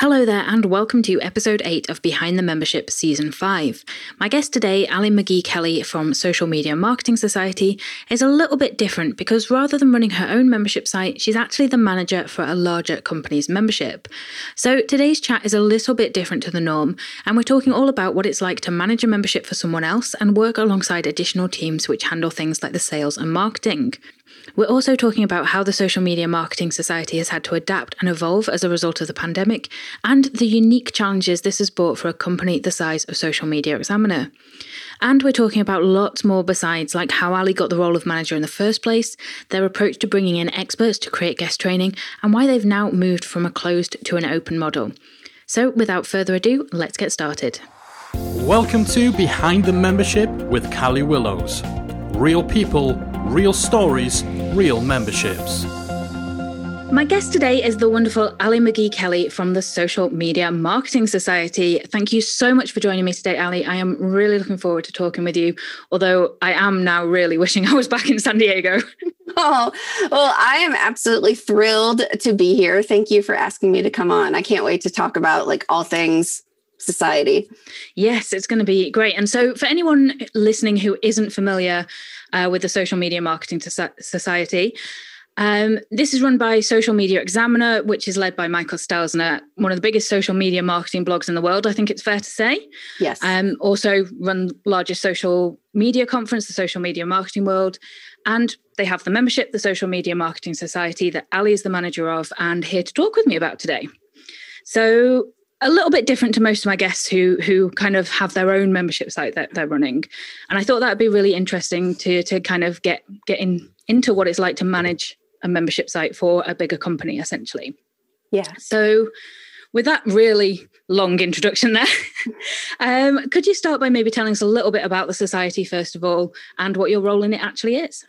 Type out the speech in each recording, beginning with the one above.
Hello there, and welcome to episode 8 of Behind the Membership Season 5. My guest today, Ali McGee Kelly from Social Media Marketing Society, is a little bit different because rather than running her own membership site, she's actually the manager for a larger company's membership. So today's chat is a little bit different to the norm, and we're talking all about what it's like to manage a membership for someone else and work alongside additional teams which handle things like the sales and marketing. We're also talking about how the Social Media Marketing Society has had to adapt and evolve as a result of the pandemic, and the unique challenges this has brought for a company the size of Social Media Examiner. And we're talking about lots more besides, like how Ali got the role of manager in the first place, their approach to bringing in experts to create guest training, and why they've now moved from a closed to an open model. So, without further ado, let's get started. Welcome to Behind the Membership with Callie Willows. Real people, real stories, real memberships. My guest today is the wonderful Ali McGee Kelly from the Social Media Marketing Society. Thank you so much for joining me today, Ali. I am really looking forward to talking with you, although I am now really wishing I was back in San Diego. Oh, well, I am absolutely thrilled to be here. Thank you for asking me to come on. I can't wait to talk about like all things society. Yes, it's going to be great. And so, for anyone listening who isn't familiar uh, with the Social Media Marketing Society, um, this is run by Social Media Examiner, which is led by Michael Stelzner, one of the biggest social media marketing blogs in the world. I think it's fair to say. Yes. Um, also, run largest social media conference, the Social Media Marketing World, and they have the membership, the Social Media Marketing Society, that Ali is the manager of, and here to talk with me about today. So, a little bit different to most of my guests who who kind of have their own membership site that they're running. And i thought that would be really interesting to to kind of get get in into what it's like to manage a membership site for a bigger company essentially. Yeah. So with that really long introduction there um, could you start by maybe telling us a little bit about the society first of all and what your role in it actually is?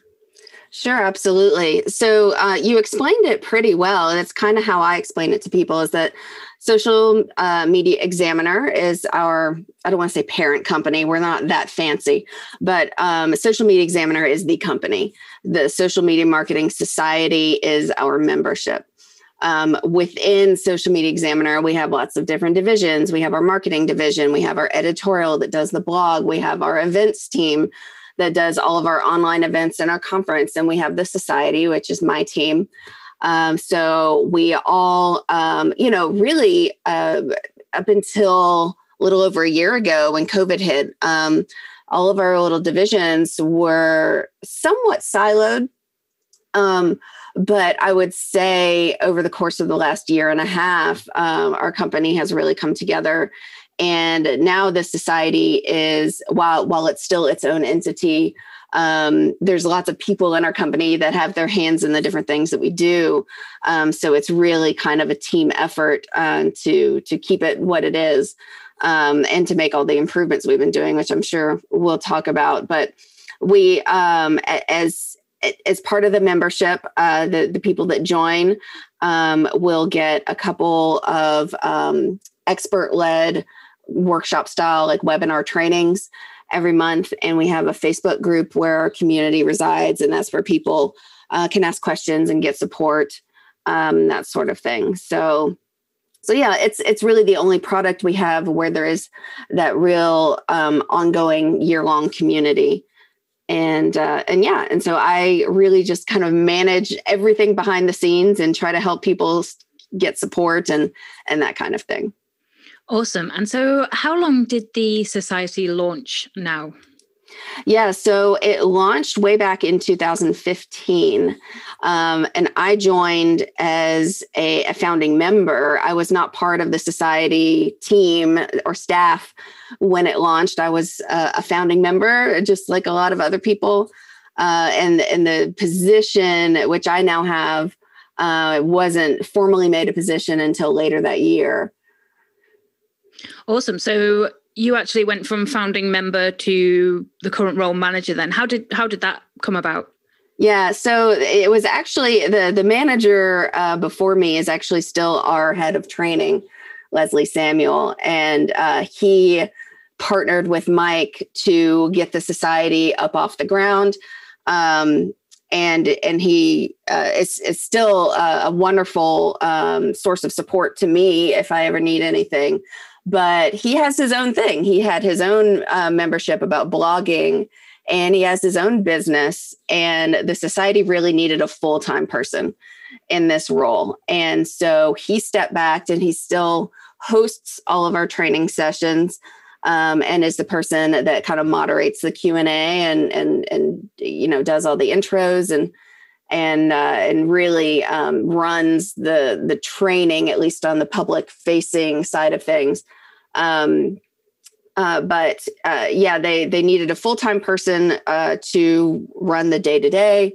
Sure, absolutely. So uh, you explained it pretty well, and it's kind of how I explain it to people: is that Social uh, Media Examiner is our, I don't want to say parent company. We're not that fancy, but um, Social Media Examiner is the company. The Social Media Marketing Society is our membership. Um, within Social Media Examiner, we have lots of different divisions. We have our marketing division, we have our editorial that does the blog, we have our events team that does all of our online events and our conference, and we have the society, which is my team. Um, so we all, um, you know, really uh, up until a little over a year ago when COVID hit, um, all of our little divisions were somewhat siloed. Um, but I would say over the course of the last year and a half, um, our company has really come together. And now the society is, while while it's still its own entity, um, there's lots of people in our company that have their hands in the different things that we do. Um, so it's really kind of a team effort um, to to keep it what it is um, and to make all the improvements we've been doing, which I'm sure we'll talk about. But we, um, as as part of the membership, uh, the the people that join um, will get a couple of expert led workshop style like webinar trainings every month. And we have a Facebook group where our community resides, and that's where people uh, can ask questions and get support, um, that sort of thing. So, so yeah, it's it's really the only product we have where there is that real um, ongoing year long community. And uh, and yeah, and so I really just kind of manage everything behind the scenes and try to help people get support and and that kind of thing. Awesome. And so, how long did the society launch now? Yeah, so it launched way back in 2015. Um, and I joined as a, a, founding member. I was not part of the society team or staff when it launched. I was a, a founding member, just like a lot of other people. Uh, and, and the position which I now have uh, wasn't formally made a position until later that year. Awesome. So you actually went from founding member to the current role manager then. How did how did that come about? Yeah, so it was actually the the manager uh, before me is actually still our head of training, Leslie Samuel, and uh, he partnered with Mike to get the society up off the ground. Um, and and he uh, is, is still a, a wonderful um, source of support to me if I ever need anything. But he has his own thing. He had his own uh, membership about blogging, and he has his own business. And the society really needed a full time person in this role, and so he stepped back, and he still hosts all of our training sessions um, and is the person that kind of moderates the Q and A and and and you know does all the intros and and uh, and really um, runs the the training at least on the public facing side of things. Um, uh, but uh, yeah, they they needed a full time person uh, to run the day to day.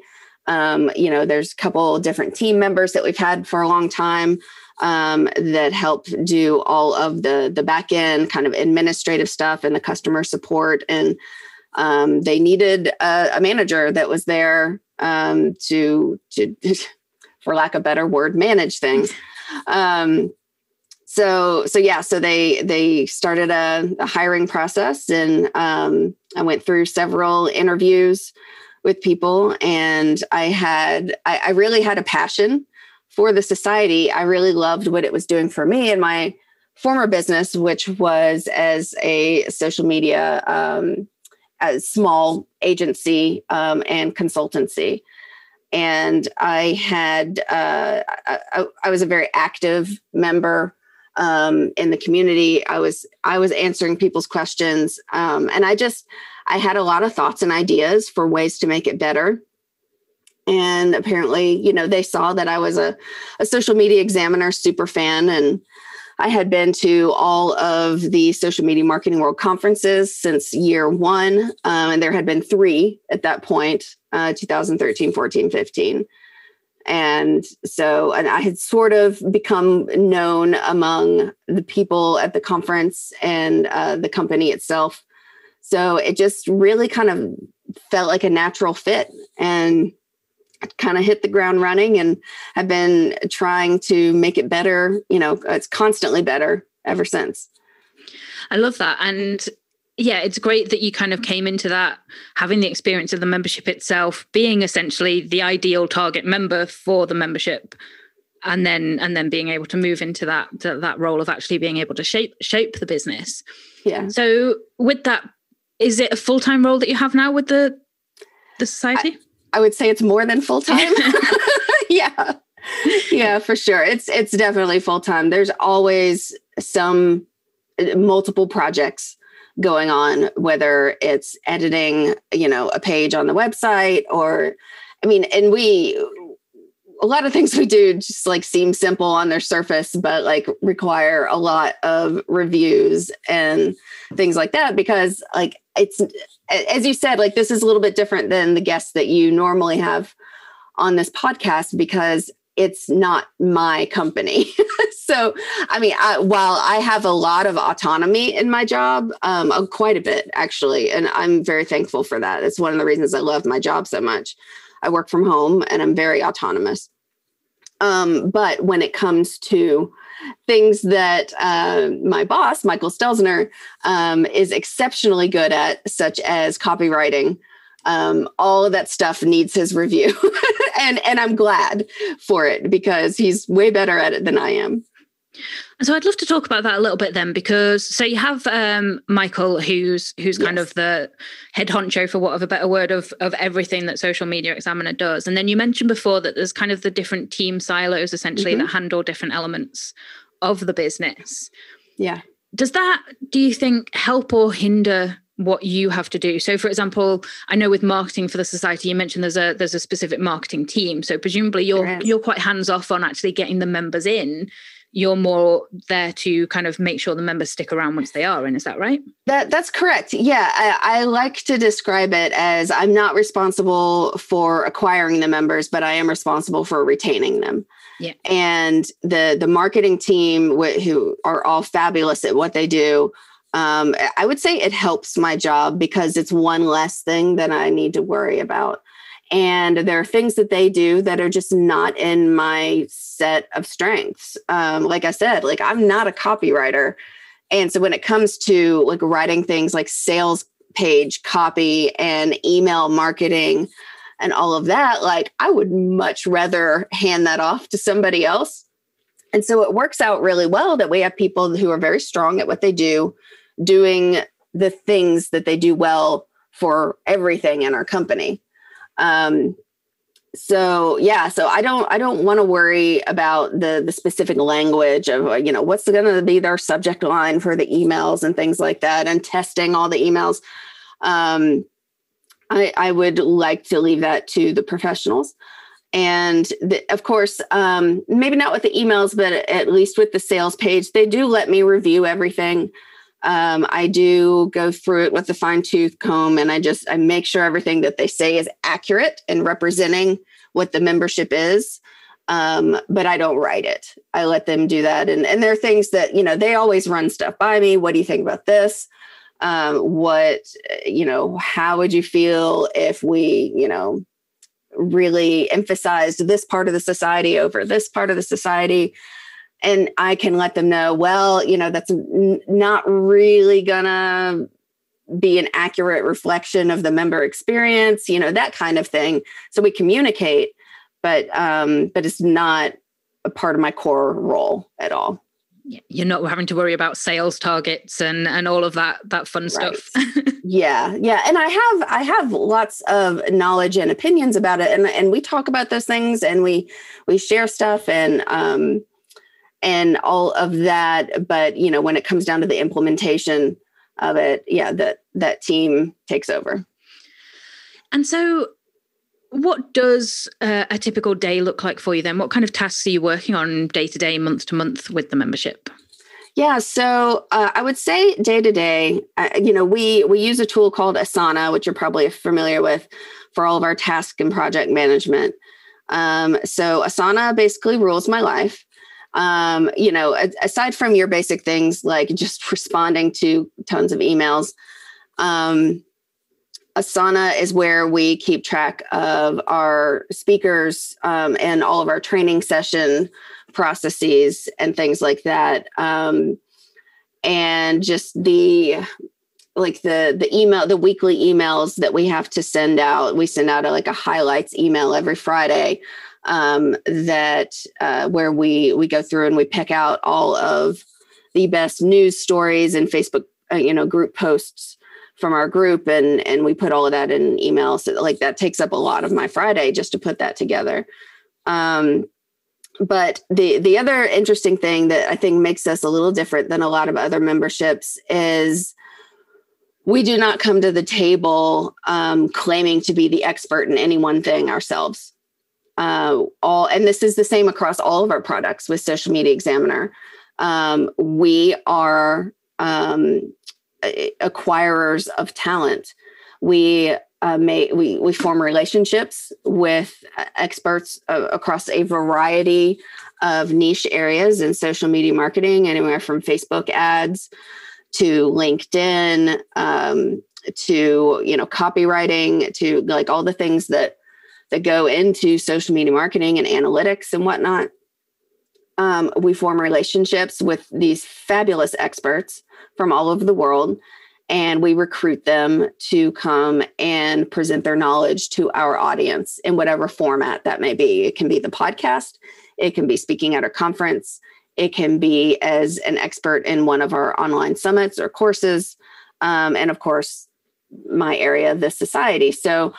You know, there's a couple different team members that we've had for a long time um, that help do all of the the back end kind of administrative stuff and the customer support and um, they needed a, a, manager that was there um, to to for lack of better word manage things. Um, so so yeah so they they started a, a hiring process and um, i went through several interviews with people and i had I, I really had a passion for the society, I really loved what it was doing for me and my former business, which was as a social media, um, small agency um, and consultancy. And I had, uh, I, I, was a very active member um, in the community. I was, I was answering people's questions, um, and I just, I had a lot of thoughts and ideas for ways to make it better and apparently you know they saw that i was a, a social media examiner super fan and i had been to all of the social media marketing world conferences since year one um, and there had been three at that point uh, 2013 14 15 and so and i had sort of become known among the people at the conference and uh, the company itself. So it just really kind of felt like a natural fit. And kind of hit the ground running and have been trying to make it better. You know, it's constantly better ever since. I love that. And yeah, it's great that you kind of came into that having the experience of the membership itself, being essentially the ideal target member for the membership. And then and then being able to move into that that role of actually being able to shape shape the business. Yeah. So with that, is it a full time role that you have now with the the society? I would say it's more than full time. yeah. Yeah, for sure. It's it's definitely full time. There's always some uh, multiple projects going on whether it's editing, you know, a page on the website or I mean, and we a lot of things we do just like seem simple on their surface, but like require a lot of reviews and things like that because like it's as you said, like this is a little bit different than the guests that you normally have on this podcast because it's not my company. so, I mean, I, while I have a lot of autonomy in my job, um, uh, quite a bit actually, and I'm very thankful for that. It's one of the reasons I love my job so much. I work from home and I'm very autonomous. Um, but when it comes to things that uh, my boss, Michael Stelzner, um, is exceptionally good at, such as copywriting. Um, all of that stuff needs his review, and and I'm glad for it because he's way better at it than I am. So I'd love to talk about that a little bit then, because so you have um, Michael, who's who's yes. kind of the head honcho, for what of a better word, of of everything that Social Media Examiner does. And then you mentioned before that there's kind of the different team silos essentially mm-hmm. that handle different elements of the business. Yeah. Does that, do you think, help or hinder what you have to do so for example i know with marketing for the society you mentioned there's a there's a specific marketing team so presumably you're you're quite hands off on actually getting the members in you're more there to kind of make sure the members stick around once they are in. Is that right? That that's correct. Yeah, I, I, like to describe it as I'm not responsible for acquiring the members, but I am responsible for retaining them. Yeah. And the the marketing team wh- who are all fabulous at what they do. Um, I would say it helps my job because it's one less thing that I need to worry about. And there are things that they do that are just not in my set of strengths. Um, like I said, like I'm not a copywriter. And so when it comes to like writing things like sales page copy and email marketing, and all of that, like I would much rather hand that off to somebody else. And so it works out really well that we have people who are very strong at what they do, doing the things that they do well for everything in our company. Um, so yeah so i don't i don't want to worry about the the specific language of you know what's going to be their subject line for the emails and things like that and testing all the emails. Um i i would like to leave that to the professionals. And the, of course um maybe not with the emails but at least with the sales page they do let me review everything um, I do go through it with a fine tooth comb and I just I make sure everything that they say is accurate and representing what the membership is. Um, but I don't write it. I let them do that. And and there are things that, you know, they always run stuff by me. What do you think about this? Um, what, you know, how would you feel if we, you know, really emphasized this part of the society over this part of the society? And I can let them know, well, you know, that's n- not really gonna be an accurate reflection of the member experience, you know, that kind of thing. So we communicate, but um, but it's not a part of my core role at all. You're not having to worry about sales targets and and all of that that fun right. stuff. yeah, yeah, and I have I have lots of knowledge and opinions about it, and and we talk about those things, and we we share stuff, and um, and all of that but you know when it comes down to the implementation of it yeah that that team takes over. And so what does uh, a typical day look like for you then? What kind of tasks are you working on day to day month to month with the membership? Yeah, so uh, I would say day to day, you know, we we use a tool called Asana, which you're probably familiar with, for all of our task and project management. Um, so Asana basically rules my life um, you know, aside from your basic things like just responding to tons of emails, um, Asana is where we keep track of our speakers um, and all of our training session processes and things like that. Um, and just the like the the email the weekly emails that we have to send out we send out a, like a highlights email every friday um, that uh, where we we go through and we pick out all of the best news stories and Facebook uh, you know group posts from our group and and we put all of that in emails so like that takes up a lot of my Friday just to put that together. Um, but the the other interesting thing that I think makes us a little different than a lot of other memberships is we do not come to the table um, claiming to be the expert in any one thing ourselves uh, all and this is the same across all of our products with social media examiner. Um, we are um, acquirers of talent. We uh, may we we form relationships with experts uh, across a variety of niche areas in social media marketing anywhere from facebook ads to linkedin um, to you know copywriting to like all the things that that go into social media marketing and analytics and whatnot. Um, we form relationships with these fabulous experts from all over the world, and we recruit them to come and present their knowledge to our audience in whatever format that may be. It can be the podcast, it can be speaking at a conference, it can be as an expert in one of our online summits or courses, um, and of course, my area, the society. So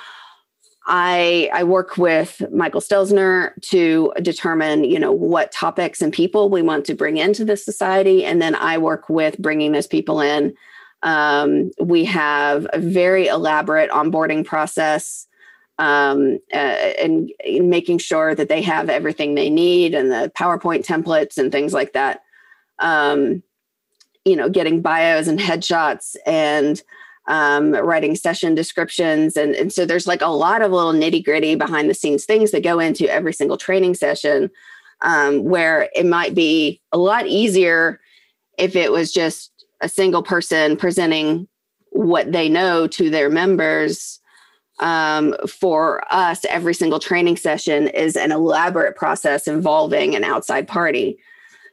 I, I work with Michael Stelzner to determine, you know, what topics and people we want to bring into the society, and then I work with bringing those people in. Um, we have a very elaborate onboarding process, um, uh, and making sure that they have everything they need and the PowerPoint templates and things like that. Um, you know, getting bios and headshots and um, writing session descriptions. And, and so there's like a lot of little nitty gritty behind the scenes things that go into every single training session um, where it might be a lot easier if it was just a single person presenting what they know to their members. Um, for us, every single training session is an elaborate process involving an outside party.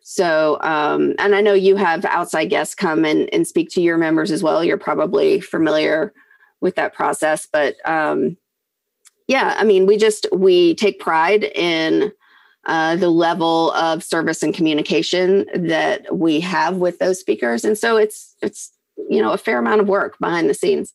So, um, and I know you have outside guests come and, and speak to your members as well. You're probably familiar with that process, but um, yeah, I mean, we just we take pride in uh, the level of service and communication that we have with those speakers, and so it's it's you know a fair amount of work behind the scenes.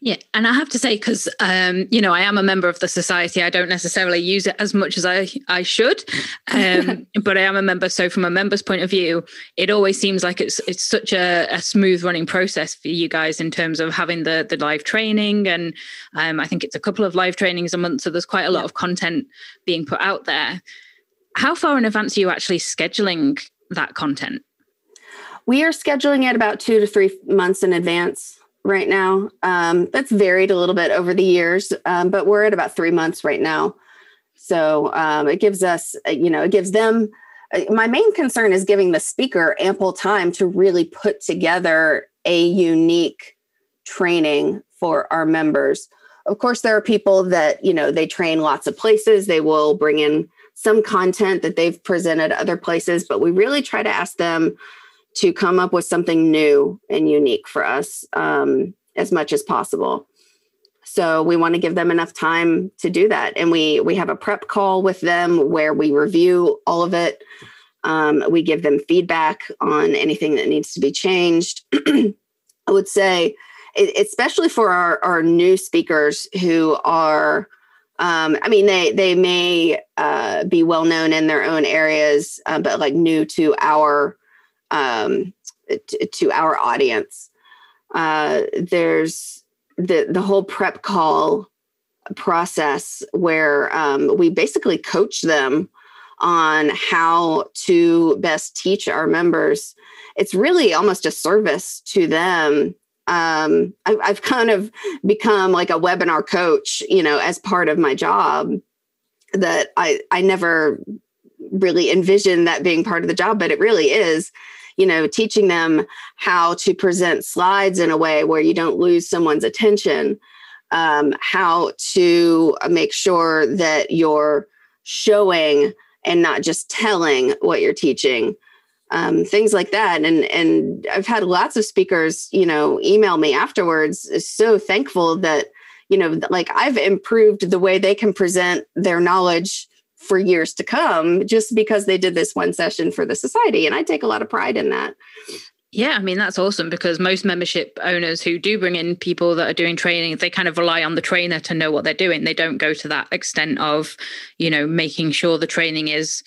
Yeah, and I have to say because um, you know I am a member of the society, I don't necessarily use it as much as I I should, um, but I am a member. So from a member's point of view, it always seems like it's it's such a, a smooth running process for you guys in terms of having the the live training, and um, I think it's a couple of live trainings a month, so there's quite a lot of content being put out there. How far in advance are you actually scheduling that content? We are scheduling it about two to three months in advance right now. Um, that's varied a little bit over the years, um, but we're at about three months right now. So um, it gives us, uh, you know, it gives them. Uh, my main concern is giving the speaker ample time to really put together a unique training for our members. Of course, there are people that, you know, they train lots of places. They will bring in some content that they've presented other places, but we really try to ask them to come up with something new and unique for us um, as much as possible. So we want to give them enough time to do that, and we we have a prep call with them where we review all of it. Um, we give them feedback on anything that needs to be changed. I would say, especially for our, our new speakers who are, um, I mean, they they may uh, be well known in their own areas, uh, but like new to our um, t- to our audience. Uh, there's the the whole prep call process where um, we basically coach them on how to best teach our members. It's really almost a service to them. Um, I, I've kind of become like a webinar coach, you know, as part of my job that I I never really envisioned that being part of the job, but it really is you know, teaching them how to present slides in a way where you don't lose someone's attention, um, how to make sure that you're showing and not just telling what you're teaching. Um, things like that. And and I've had lots of speakers, you know, email me afterwards, so thankful that, you know, like I've improved the way they can present their knowledge for years to come just because they did this one session for the society. And I take a lot of pride in that. Yeah, I mean, that's awesome because most membership owners who do bring in people that are doing training, they kind of rely on the trainer to know what they're doing. They don't go to that extent of, you know, making sure the training is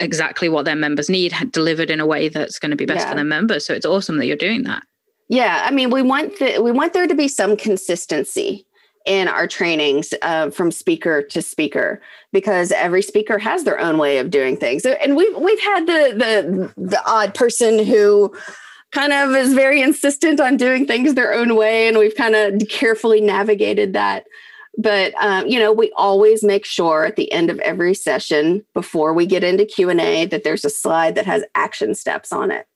exactly what their members need delivered in a way that's going to be best yeah. for their members. So it's awesome that you're doing that. Yeah, I mean, we want the, we want there to be some consistency in our trainings uh, from speaker to speaker because every speaker has their own way of doing things. And we've we've had the the the odd person who kind of is very insistent on doing things their own way, and we've kind of carefully navigated that. But um, you know, we always make sure at the end of every session before we get into Q and A that there's a slide that has action steps on it.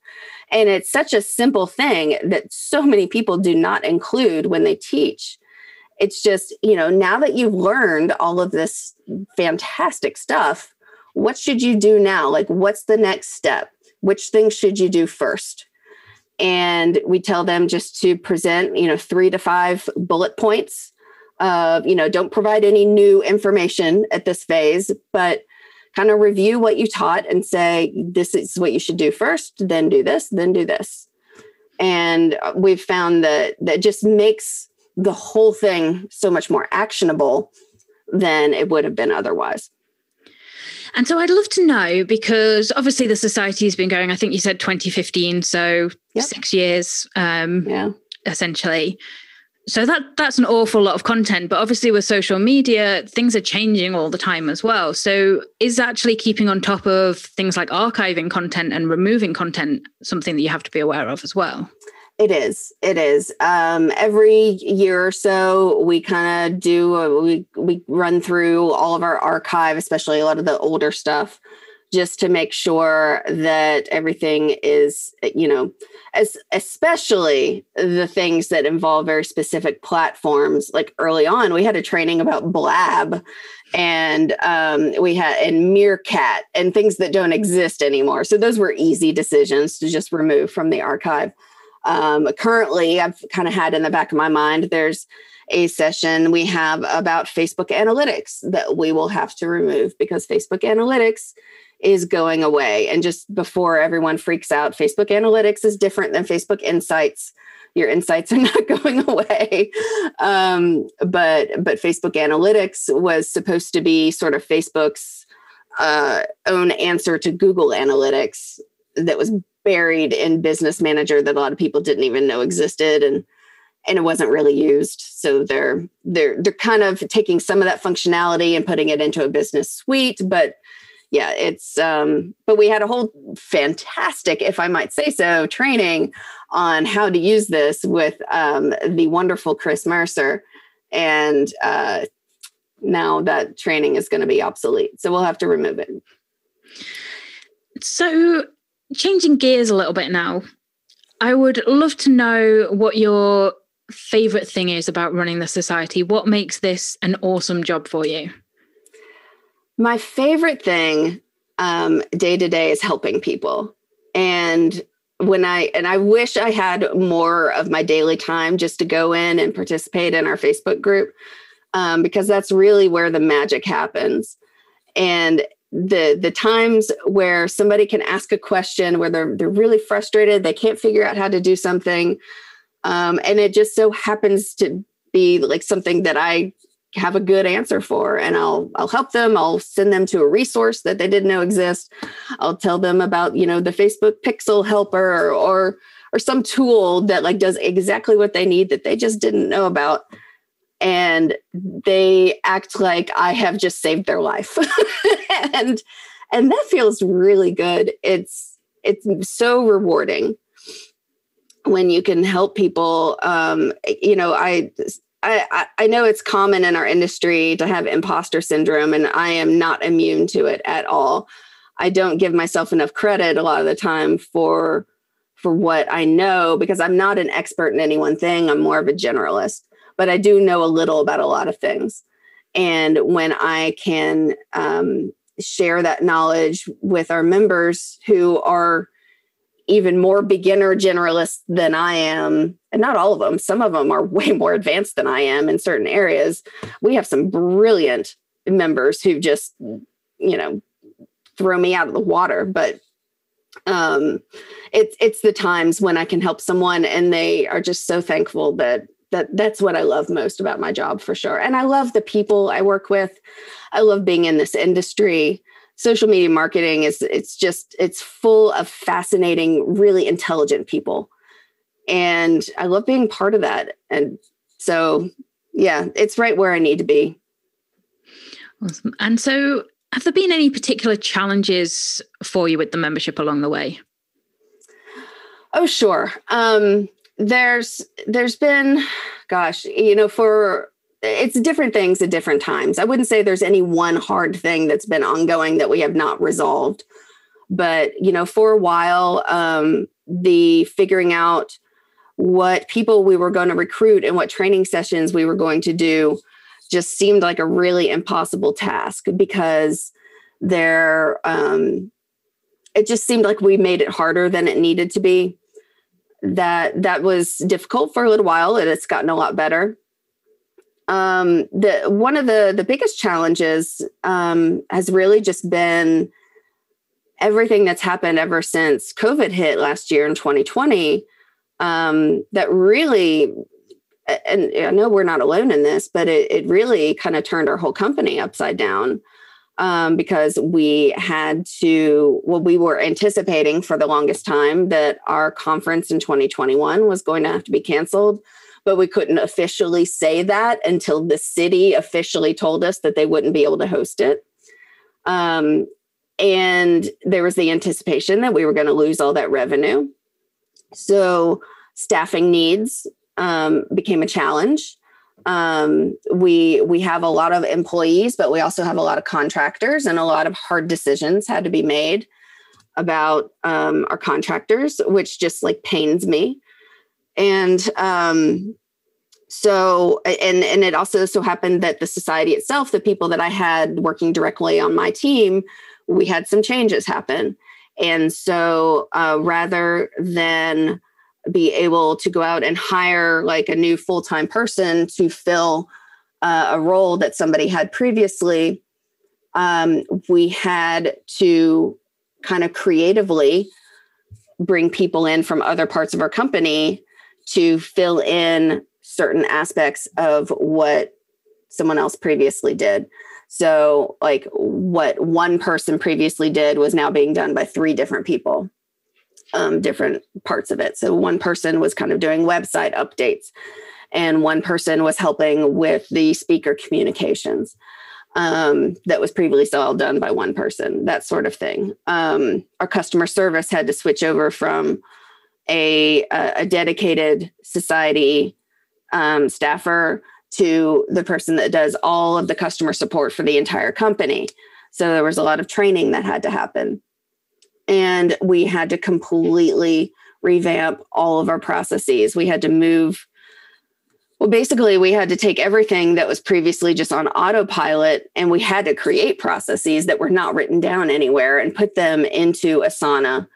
And it's such a simple thing that so many people do not include when they teach it's just, you know, now that you've learned all of this fantastic stuff, what should you do now? Like, what's the next step? Which things should you do first? And we tell them just to present, you know, three to five bullet points of, you know, don't provide any new information at this phase, but kind of review what you taught and say, this is what you should do first, then do this, then do this. And we've found that that just makes the whole thing so much more actionable than it would have been otherwise. And so I'd love to know because obviously the society has been going, I think you said 2015, so yep. six years um, yeah. essentially. So that that's an awful lot of content, but obviously with social media, things are changing all the time as well. So is actually keeping on top of things like archiving content and removing content something that you have to be aware of as well? It is. It is. Um, every year or so, we kind of do. A, we we run through all of our archive, especially a lot of the older stuff, just to make sure that everything is, you know, as especially the things that involve very specific platforms. Like early on, we had a training about Blab, and um, we had and Meerkat and things that don't exist anymore. So those were easy decisions to just remove from the archive um, currently I've kind of had in the back of my mind there's a session we have about Facebook analytics that we will have to remove because Facebook analytics is going away. And just before everyone freaks out, Facebook analytics is different than Facebook insights. Your insights are not going away. Um, but but Facebook analytics was supposed to be sort of Facebook's uh, own answer to Google Analytics that was buried in Business Manager that a lot of people didn't even know existed and and it wasn't really used. So they're they're they're kind of taking some of that functionality and putting it into a business suite, but yeah, it's um but we had a whole fantastic, if I might say so, training on how to use this with um the wonderful Chris Mercer and uh now that training is going to be obsolete. So we'll have to remove it. So, changing gears a little bit now, I would love to know what your favorite thing is about running the society. What makes this an awesome job for you? My favorite thing um, day to day is helping people. And when I, and I wish I had more of my daily time just to go in and participate in our Facebook group um, because that's really where the magic happens. And the the times where somebody can ask a question where they're they're really frustrated, they can't figure out how to do something, um, and it just so happens to be like something that I have a good answer for and I'll I'll help them I'll send them to a resource that they didn't know exist I'll tell them about you know the Facebook pixel helper or or, or some tool that like does exactly what they need that they just didn't know about and they act like I have just saved their life. and and that feels really good. It's it's so rewarding when you can help people. Um, you know, I I, I know it's common in our industry to have imposter syndrome, and I am not immune to it at all. I don't give myself enough credit a lot of the time for for what I know because I'm not an expert in any one thing. I'm more of a generalist but I do know a little about a lot of things. And when I can um, share that knowledge with our members who are even more beginner generalists than I am, and not all of them, some of them are way more advanced than I am in certain areas. We have some brilliant members who just, you know, throw me out of the water, but um it's it's the times when I can help someone and they are just so thankful that that that's what I love most about my job for sure. And I love the people I work with. I love being in this industry. Social media marketing is it's just it's full of fascinating, really intelligent people. And I love being part of that. And so yeah, it's right where I need to be. Awesome. And so have there been any particular challenges for you with the membership along the way? Oh, sure. Um, there's there's been gosh you know for it's different things at different times. I wouldn't say there's any one hard thing that's been ongoing that we have not resolved. But you know for a while um, the figuring out what people we were going to recruit and what training sessions we were going to do just seemed like a really impossible task because there um, it just seemed like we made it harder than it needed to be that that was difficult for a little while and it's gotten a lot better. Um, the one of the the biggest challenges um, has really just been everything that's happened ever since covid hit last year in 2020 um, that really and i know we're not alone in this but it, it really kind of turned our whole company upside down um, because we had to, well, we were anticipating for the longest time that our conference in 2021 was going to have to be canceled, but we couldn't officially say that until the city officially told us that they wouldn't be able to host it. Um, and there was the anticipation that we were going to lose all that revenue. So staffing needs um, became a challenge um, we we have a lot of employees but we also have a lot of contractors and a lot of hard decisions had to be made about um, our contractors which just like pains me. And um, so and and it also so happened that the society itself the people that i had working directly on my team we had some changes happen. And so uh, rather than be able to go out and hire like a new full-time person to fill uh, a role that somebody had previously um, we had to kind of creatively bring people in from other parts of our company to fill in certain aspects of what someone else previously did. So, like what one person previously did was now being done by three different people, um, different parts of it. So, one person was kind of doing website updates, and one person was helping with the speaker communications um, that was previously all done by one person, that sort of thing. Um, our customer service had to switch over from a, a dedicated society um, staffer to the person that does all of the customer support for the entire company. So there was a lot of training that had to happen. And we had to completely revamp all of our processes. We had to move well, basically, we had to take everything that was previously just on autopilot and we had to create processes that were not written down anywhere and put them into Asana.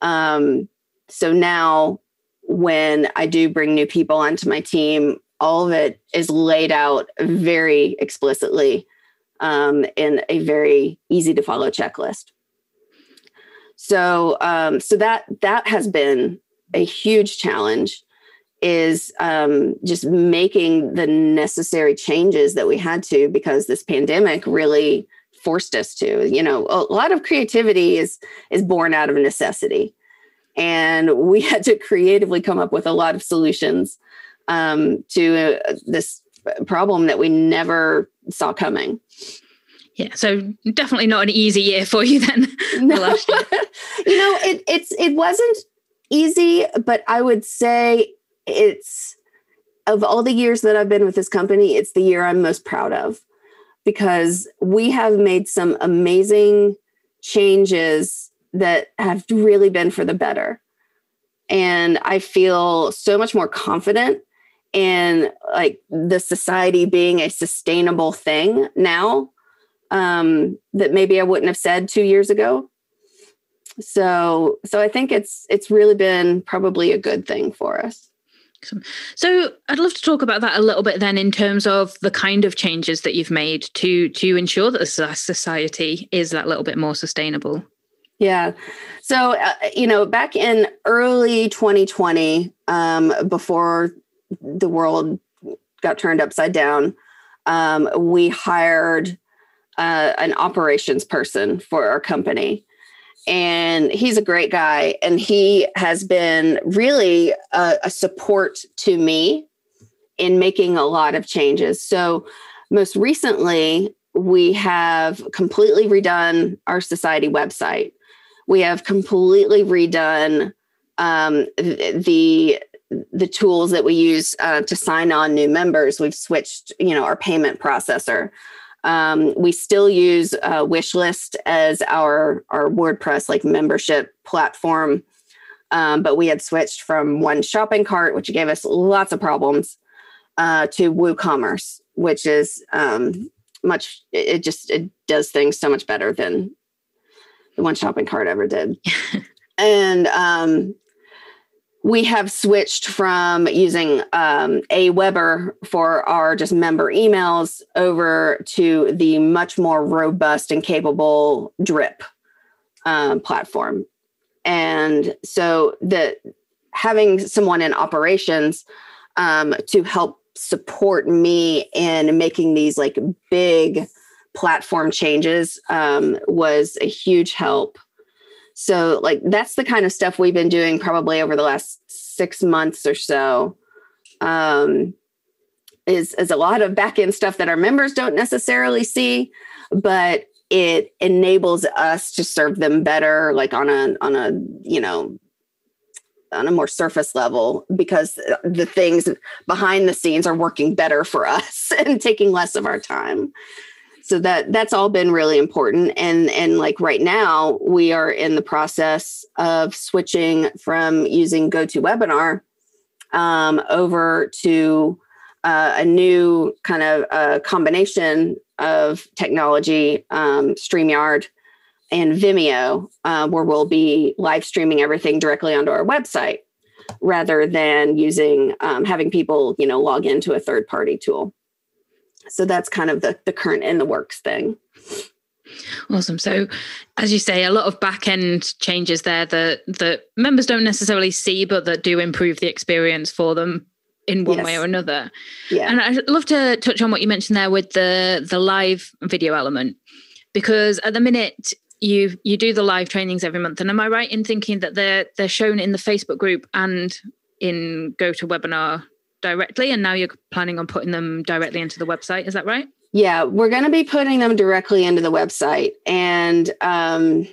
Um, so now, when I do bring new people onto my team, all of it is laid out very explicitly um, in a very easy to follow checklist. So, um, so that that has been a huge challenge is um, just making the necessary changes that we had to because this pandemic really forced us to you know a lot of creativity is is born out of necessity. And we had to creatively come up with a lot of solutions um, to uh, this problem that we never saw coming yeah so definitely not an easy year for you then no. you know it it's it wasn't easy but i would say it's of all the years that I've been with this company, it's the year I'm most proud of because we have made some amazing changes that have really been for the better. And I feel so much more confident in like the society being a sustainable thing now um, that maybe I wouldn't have said two years ago. So, so I think it's it's really been probably a good thing for us. So I'd love to talk about that a little bit then in terms of the kind of changes that you've made to to ensure that the society is that little bit more sustainable. Yeah. So uh, you know, back in early 2020, um, before the world got turned upside down, um, we hired uh, an operations person for our company. And he's a great guy and he has been really a, a, support to me in making a lot of changes. So most recently we have completely redone our society website. We have completely redone um, the the tools that we use uh, to sign on new members. We've switched you know our payment processor um, we still use uh, Wishlist as our our WordPress like membership platform, um, but we had switched from one shopping cart, which gave us lots of problems, uh, to WooCommerce, which is um, much. It just it does things so much better than the one shopping cart ever did. and um, we have switched from using um, Aweber for our just member emails over to the much more robust and capable drip um, platform. And so the having someone in operations um, to help support me in making these like big platform changes um, was a huge help so, like, that's the kind of stuff we've been doing probably over the last six months or so. Um, is is a lot of back end stuff that our members don't necessarily see, but it enables us to serve them better, like on a on a you know on a more surface level because the things behind the scenes are working better for us and taking less of our time so that that's all been really important. And and like right now we are in the process of switching from using gotowebinar um, over to uh, a new kind of uh, combination of technology um, streamyard and vimeo uh, where we'll be live streaming everything directly onto our website rather than using um, having people you know log into a third party tool so that's kind of the, the current in the works thing Awesome. So, as you say, a lot of back end changes there that that members don't necessarily see, but that do improve the experience for them in one yes. way or another. Yeah. And I'd love to touch on what you mentioned there with the the live video element, because at the minute you you do the live trainings every month, and am I right in thinking that they're they're shown in the Facebook group and in GoToWebinar directly, and now you're planning on putting them directly into the website? Is that right? Yeah, we're going to be putting them directly into the website, and um,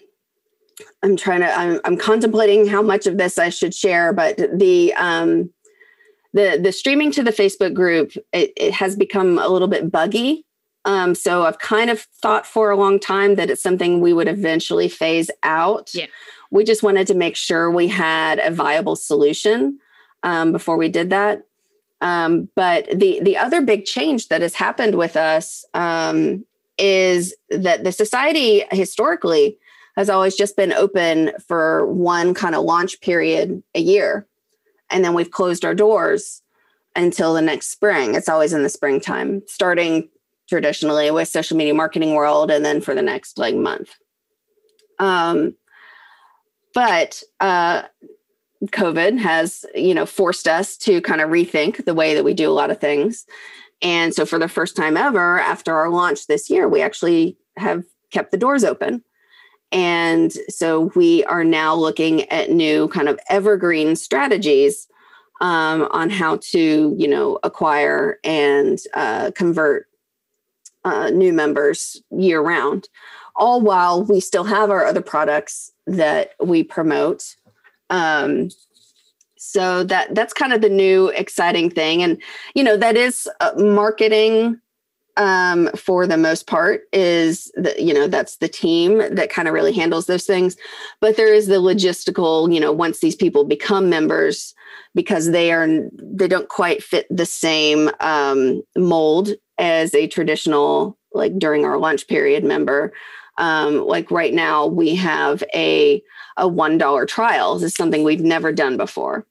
I'm trying to. I'm, I'm contemplating how much of this I should share, but the um, the the streaming to the Facebook group it, it has become a little bit buggy. Um, so I've kind of thought for a long time that it's something we would eventually phase out. Yeah. We just wanted to make sure we had a viable solution um, before we did that. Um, but the the other big change that has happened with us um, is that the society historically has always just been open for one kind of launch period a year, and then we've closed our doors until the next spring. It's always in the springtime, starting traditionally with social media marketing world, and then for the next like month. Um, but uh, COVID has, you know, forced us to kind of rethink the way that we do a lot of things. And so for the first time ever after our launch this year, we actually have kept the doors open. And so we are now looking at new kind of evergreen strategies um, on how to, you know, acquire and uh, convert uh, new members year round, all while we still have our other products that we promote um, so that that's kind of the new exciting thing, and you know that is uh, marketing um, for the most part is the you know that's the team that kind of really handles those things. But there is the logistical you know once these people become members because they are they don't quite fit the same um, mold as a traditional like during our lunch period member um, like right now we have a a one dollar trial this is something we've never done before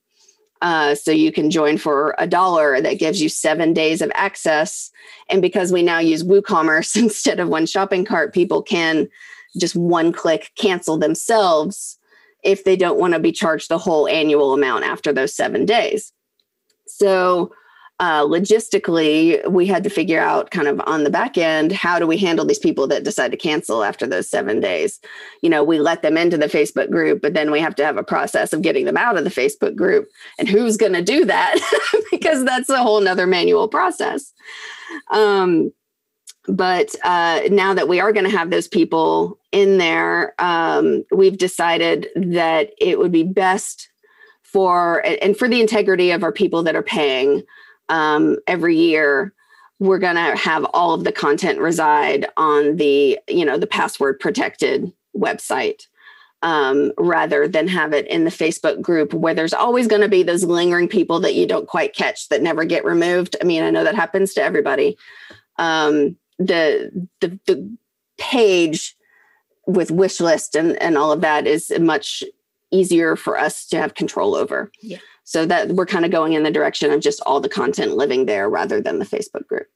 uh, so you can join for a dollar that gives you seven days of access. And because we now use WooCommerce instead of 1ShoppingCart, people can just one click cancel themselves if they don't want to be charged the whole annual amount after those seven days. So uh, logistically, we had to figure out kind of on the back end how do we handle these people that decide to cancel after those seven days? You know, we let them into the Facebook group, but then we have to have a process of getting them out of the Facebook group. And who's going to do that? because that's a whole nother manual process. Um, but uh, now that we are going to have those people in there, um, we've decided that it would be best for and for the integrity of our people that are paying um, every year we're going to have all of the content reside on the you know the password protected website um, rather than have it in the facebook group where there's always going to be those lingering people that you don't quite catch that never get removed. I mean i know that happens to everybody. Um, the, the the page with WishList and, and all of that is much easier for us to have control over. Yeah so that we're kind of going in the direction of just all the content living there rather than the Facebook group.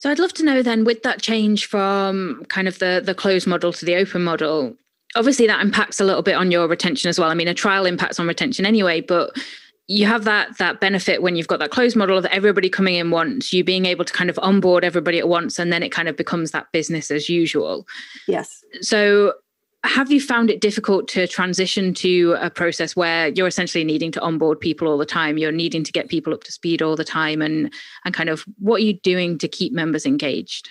So I'd love to know then with that change from kind of the the closed model to the open model, obviously that impacts a little bit on your retention as well. I mean, a trial impacts on retention anyway, but you have that that benefit when you've got that closed model of everybody coming in once, you being able to kind of onboard everybody at once, and then it kind of becomes that business as usual. Yes. So have you found it difficult to transition to a process where you're essentially needing to onboard people all the time? You're needing to get people up to speed all the time and and kind of what are you doing to keep members engaged?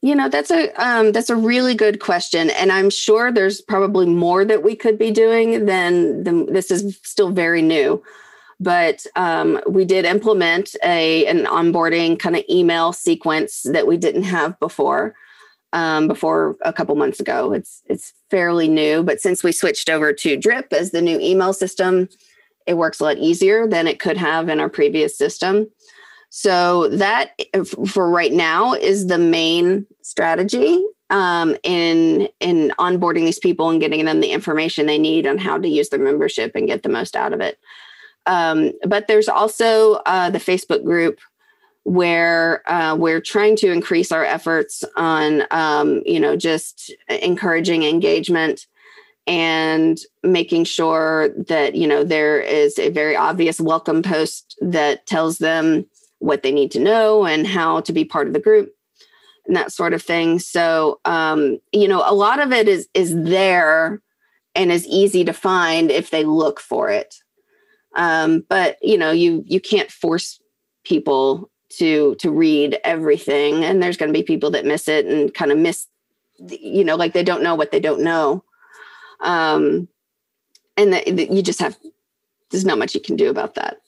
You know that's a um, that's a really good question and i'm sure there's probably more that we could be doing than, this is still very new. But um, we did implement a an onboarding kind of email sequence that we didn't have before um, before a couple months ago. It's it's fairly new, but since we switched over to Drip as the new email system, it works a lot easier than it could have in our previous system. So that for right now is the main strategy um, in in onboarding these people and getting them the information they need on how to use their membership and get the most out of it. Um, but there's also uh, the Facebook group where uh, we're trying to increase our efforts on, um, you know, just encouraging engagement and making sure that you know there is a very obvious welcome post that tells them what they need to know and how to be part of the group and that sort of thing. So, um, you know, a lot of it is is there and is easy to find if they look for it. Um, but you know, you you can't force people to to read everything, and there's going to be people that miss it and kind of miss, you know, like they don't know what they don't know. Um, and the, you just have there's not much you can do about that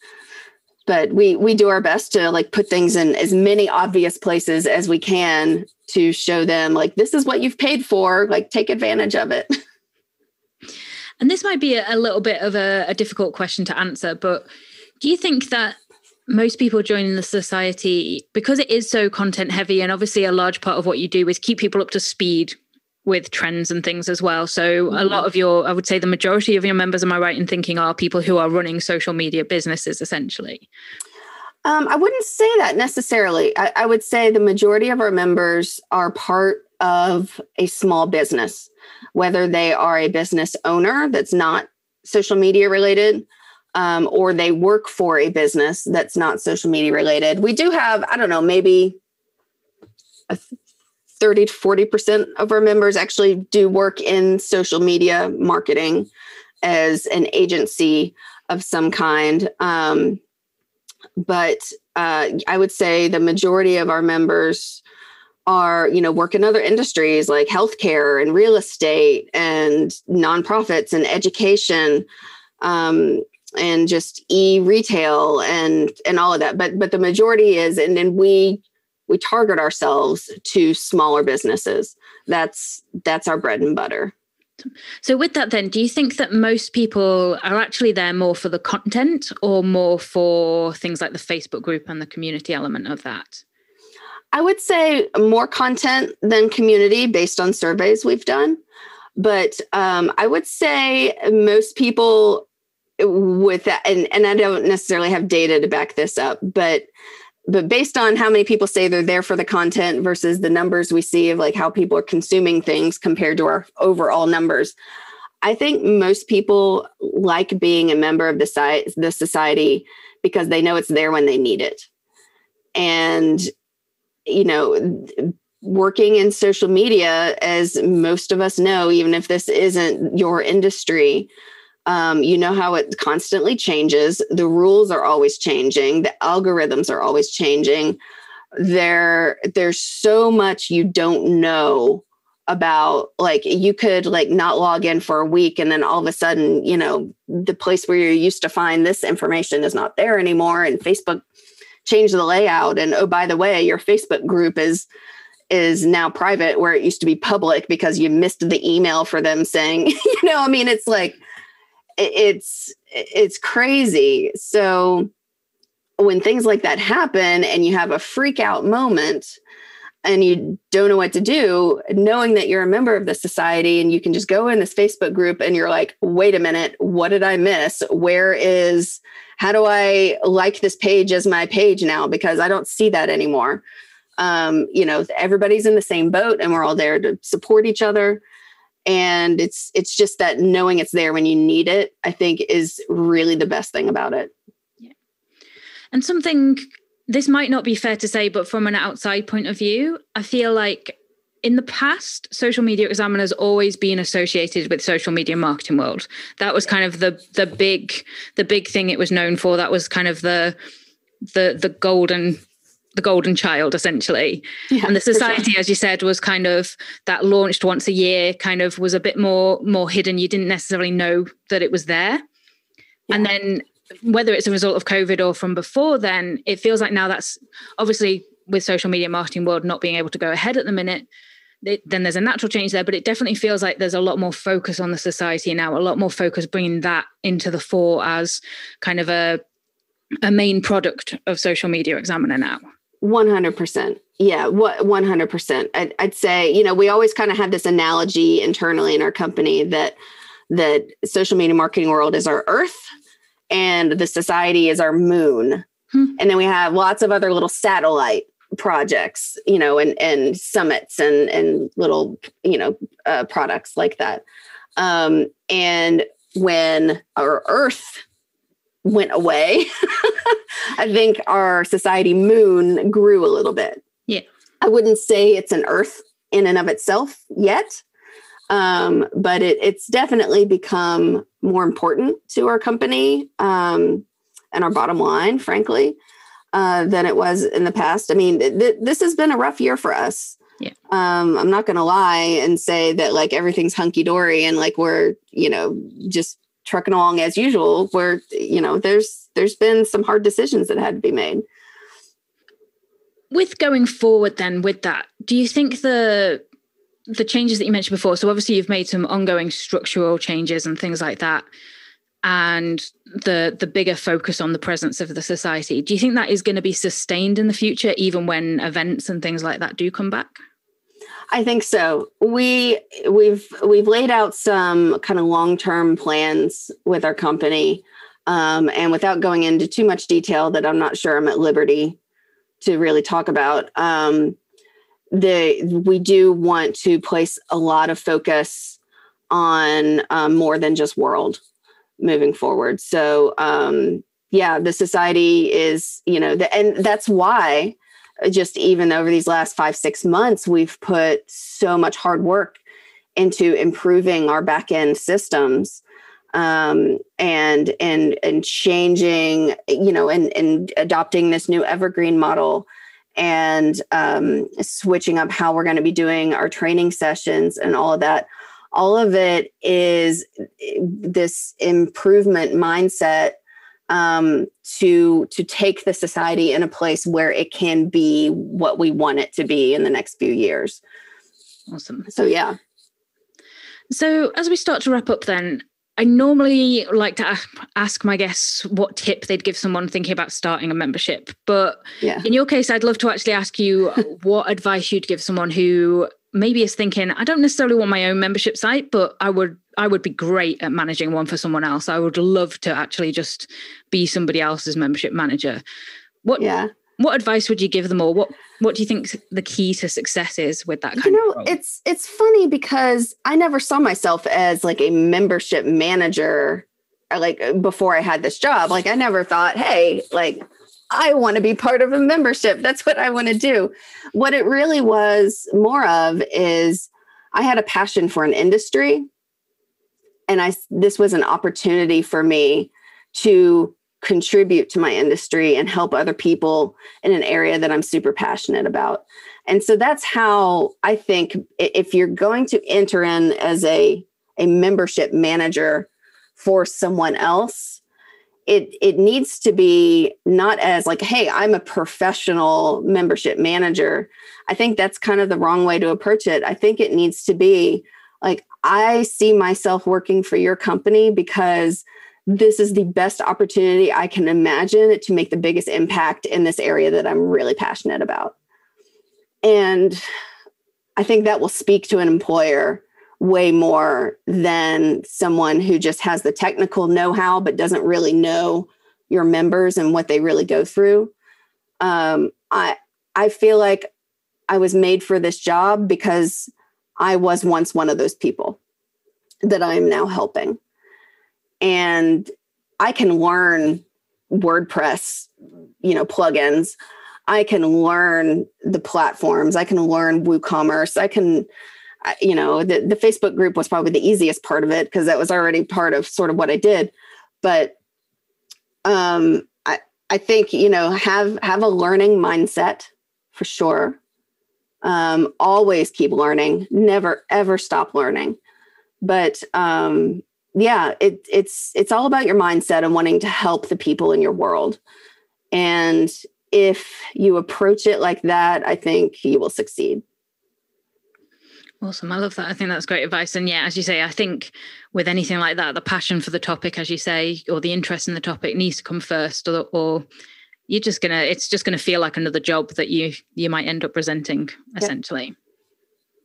but we we do our best to like put things in as many obvious places as we can to show them like this is what you've paid for like take advantage of it and this might be a, little bit of a, a difficult question to answer but do you think that most people joining the society because it is so content heavy and obviously a large part of what you do is keep people up to speed with trends and things as well. So mm-hmm. a lot of your, I would say the majority of your members, am I right in thinking, are people who are running social media businesses essentially? Um, I wouldn't say that necessarily. I, I would say the majority of our members are part of a small business, whether they are a business owner that's not social media related, um, or they work for a business that's not social media related. We do have, I don't know, maybe a 30 to 40% of our members actually do work in social media marketing as an agency of some kind. Um, but uh, I would say the majority of our members are, you know, work in other industries like healthcare and real estate and nonprofits and education. Um, and just e-retail and and all of that. But but the majority is and then we we target ourselves to smaller businesses. That's that's our bread and butter. So with that then do you think that most people are actually there more for the content or more for things like the facebook group and the community element of that? I would say more content than community based on surveys we've done. But um, i would say most people with that and, and i don't necessarily have data to back this up but but based on how many people say they're there for the content versus the numbers we see of like how people are consuming things compared to our overall numbers i think most people like being a member of the site the society because they know it's there when they need it. And you know working in social media as most of us know even if this isn't your industry um, you know how it constantly changes. The rules are always changing. The algorithms are always changing. There, there's so much you don't know about. Like you could like not log in for a week, and then all of a sudden, you know, the place where you're used to find this information is not there anymore, and Facebook changed the layout. And oh, by the way, your Facebook group is is now private where it used to be public because you missed the email for them saying, you know, I mean, it's like it's it's crazy. So when things like that happen and you have a freak out moment and you don't know what to do knowing that you're a member of the society and you can just go in this facebook group and you're like wait a minute what did i miss? Where is how do i like this page as my page now? Because i don't see that anymore. Um, you know everybody's in the same boat and we're all there to support each other and it's it's just that knowing it's there when you need it i think is really the best thing about it. Yeah. And something this might not be fair to say but from an outside point of view i feel like in the past social media examiner's always been associated with social media marketing world. That was kind of the the big the big thing it was known for. That was kind of the the the golden the golden child essentially. Yeah, and the society sure. as you said was kind of that launched once a year kind of was a bit more more hidden. You didn't necessarily know that it was there. Yeah. and then whether it's a result of covid or from before then it feels like now that's obviously with social media marketing world not being able to go ahead at the minute it, then there's a natural change there. But it definitely feels like there's a lot more focus on the society now a lot more focus bringing that into the fore as kind of a a main product of social media examiner now 100%. Yeah, what 100%. I'd, I'd say, you know, we always kind of have this analogy internally in our company that that social media marketing world is our earth and the society is our moon. Hmm. And then we have lots of other little satellite projects, you know, and and summits and and little, you know, uh, products like that. Um, and when our earth went away, I think our society moon grew a little bit. Yeah. I wouldn't say it's an earth in and of itself yet, um, but it, it's definitely become more important to our company um, and our bottom line, frankly, uh, than it was in the past. I mean, th- this has been a rough year for us. Yeah. Um, I'm not going to lie and say that like everything's hunky dory and like we're, you know, just trucking along as usual. Where, you know, there's there's been some hard decisions that had to be made. With going forward, then with that, do you think the the changes that you mentioned before? So obviously you've made some ongoing structural changes and things like that, and the the bigger focus on the presence of the society. Do you think that is going to be sustained in the future, even when events and things like that do come back? I think so. We we've we've laid out some kind of long term plans with our company, um, and without going into too much detail that I'm not sure I'm at liberty to really talk about. Um, the we do want to place a lot of focus on um, more than just world moving forward. So um, yeah, the society is you know the, and that's why just even over these last five, six months, we've put so much hard work into improving our back end systems um, and and and changing, you know, and and adopting this new evergreen model and um, switching up how we're going to be doing our training sessions and all of that. All of it is this improvement mindset um, to to take the society in a place where it can be what we want it to be in the next few years. Awesome. So yeah. So as we start to wrap up, then I normally like to ask my guests what tip they'd give someone thinking about starting a membership. But yeah. in your case, I'd love to actually ask you what advice you'd give someone who maybe is thinking, I don't necessarily want my own membership site, but I would I would be great at managing one for someone else. I would love to actually just be somebody else's membership manager. What yeah. what advice would you give them or what what do you think the key to success is with that kind of you know, it's it's funny because I never saw myself as like a membership manager like before I had this job. Like I never thought, hey, like I want to be part of a membership. That's what I want to do. What it really was more of is I had a passion for an industry. And I this was an opportunity for me to contribute to my industry and help other people in an area that I'm super passionate about. And so that's how I think if you're going to enter in as a, a membership manager for someone else, it it needs to be not as like hey i'm a professional membership manager. I think that's kind of the wrong way to approach it. I think it needs to be like i see myself working for your company because this is the best opportunity i can imagine to make the biggest impact in this area that i'm really passionate about. And i think that will speak to an employer way more than someone who just has the technical know-how but doesn't really know your members and what they really go through. Um, I I feel like I was made for this job because I was once one of those people that I am now helping, and I can learn WordPress, you know, plugins. I can learn the platforms. I can learn WooCommerce. I can you know, the, the Facebook group was probably the easiest part of it because that was already part of sort of what I did. But um, I, I think, you know, have, have a learning mindset for sure. Um, always keep learning, never, ever stop learning. But um, yeah, it, it's, it's all about your mindset and wanting to help the people in your world. And if you approach it like that, I think you will succeed. Awesome. I love that. I think that's great advice. And yeah, as you say, I think with anything like that, the passion for the topic, as you say, or the interest in the topic needs to come first, or, or you're just gonna it's just gonna feel like another job that you you might end up presenting essentially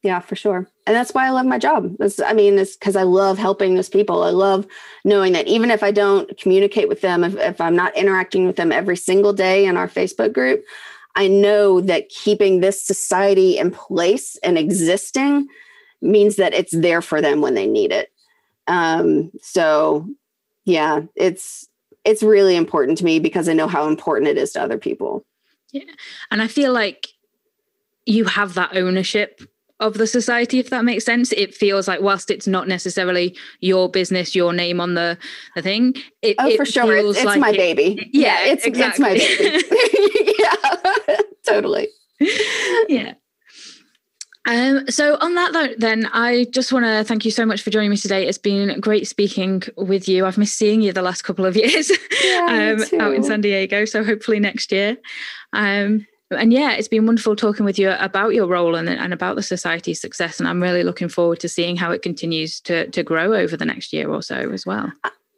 yeah for sure and that's why i love my job it's, i mean it's because i love helping those people i love knowing that even if i don't communicate with them if, if i'm not interacting with them every single day in our facebook group i know that keeping this society in place and existing means that it's there for them when they need it. Um, so yeah it's it's really important to me because i know how important it is to other people. Yeah and i feel like you have that ownership of the society if that makes sense it feels like whilst it's not necessarily your business your name on the, the thing it, oh it for sure it's, it's like my it, baby yeah, yeah it's exactly. it's my baby yeah totally yeah um, so on that note, then I just want to thank you so much for joining me today. It's been great speaking with you. I've missed seeing you the last couple of years yeah, um, out in San Diego. So hopefully next year. Um, and yeah, it's been wonderful talking with you about your role and, and about the society's success. And I'm really looking forward to seeing how it continues to, to grow over the next year or so as well.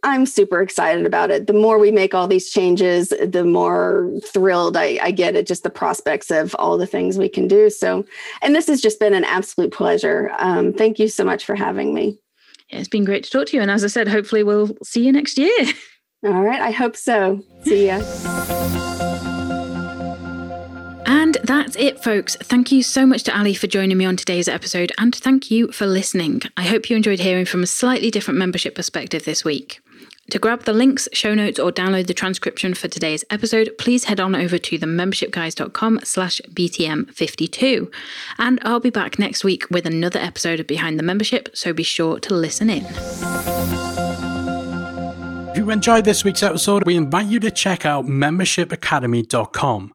I'm super excited about it. The more we make all these changes, the more thrilled I, I, get at just the prospects of all the things we can do. So, and this has just been an absolute pleasure. Um, thank you so much for having me. Yeah, it's been great to talk to you. And as I said, hopefully we'll see you next year. All right. I hope so. See ya. And that's it, folks. Thank you so much to Ali for joining me on today's episode, and thank you for listening. I hope you enjoyed hearing from a slightly different membership perspective this week. To grab the links, show notes, or download the transcription for today's episode, please head on over to themembershipguys.com slash BTM52. And I'll be back next week with another episode of Behind the Membership, so be sure to listen in. If you enjoyed this week's episode, we invite you to check out membershipacademy.com.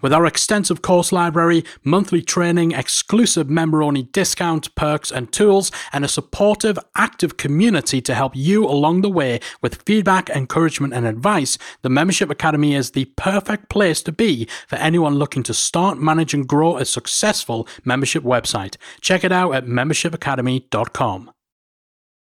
With our extensive course library, monthly training, exclusive member only discounts, perks, and tools, and a supportive, active community to help you along the way with feedback, encouragement, and advice, the Membership Academy is the perfect place to be for anyone looking to start, manage, and grow a successful membership website. Check it out at membershipacademy.com.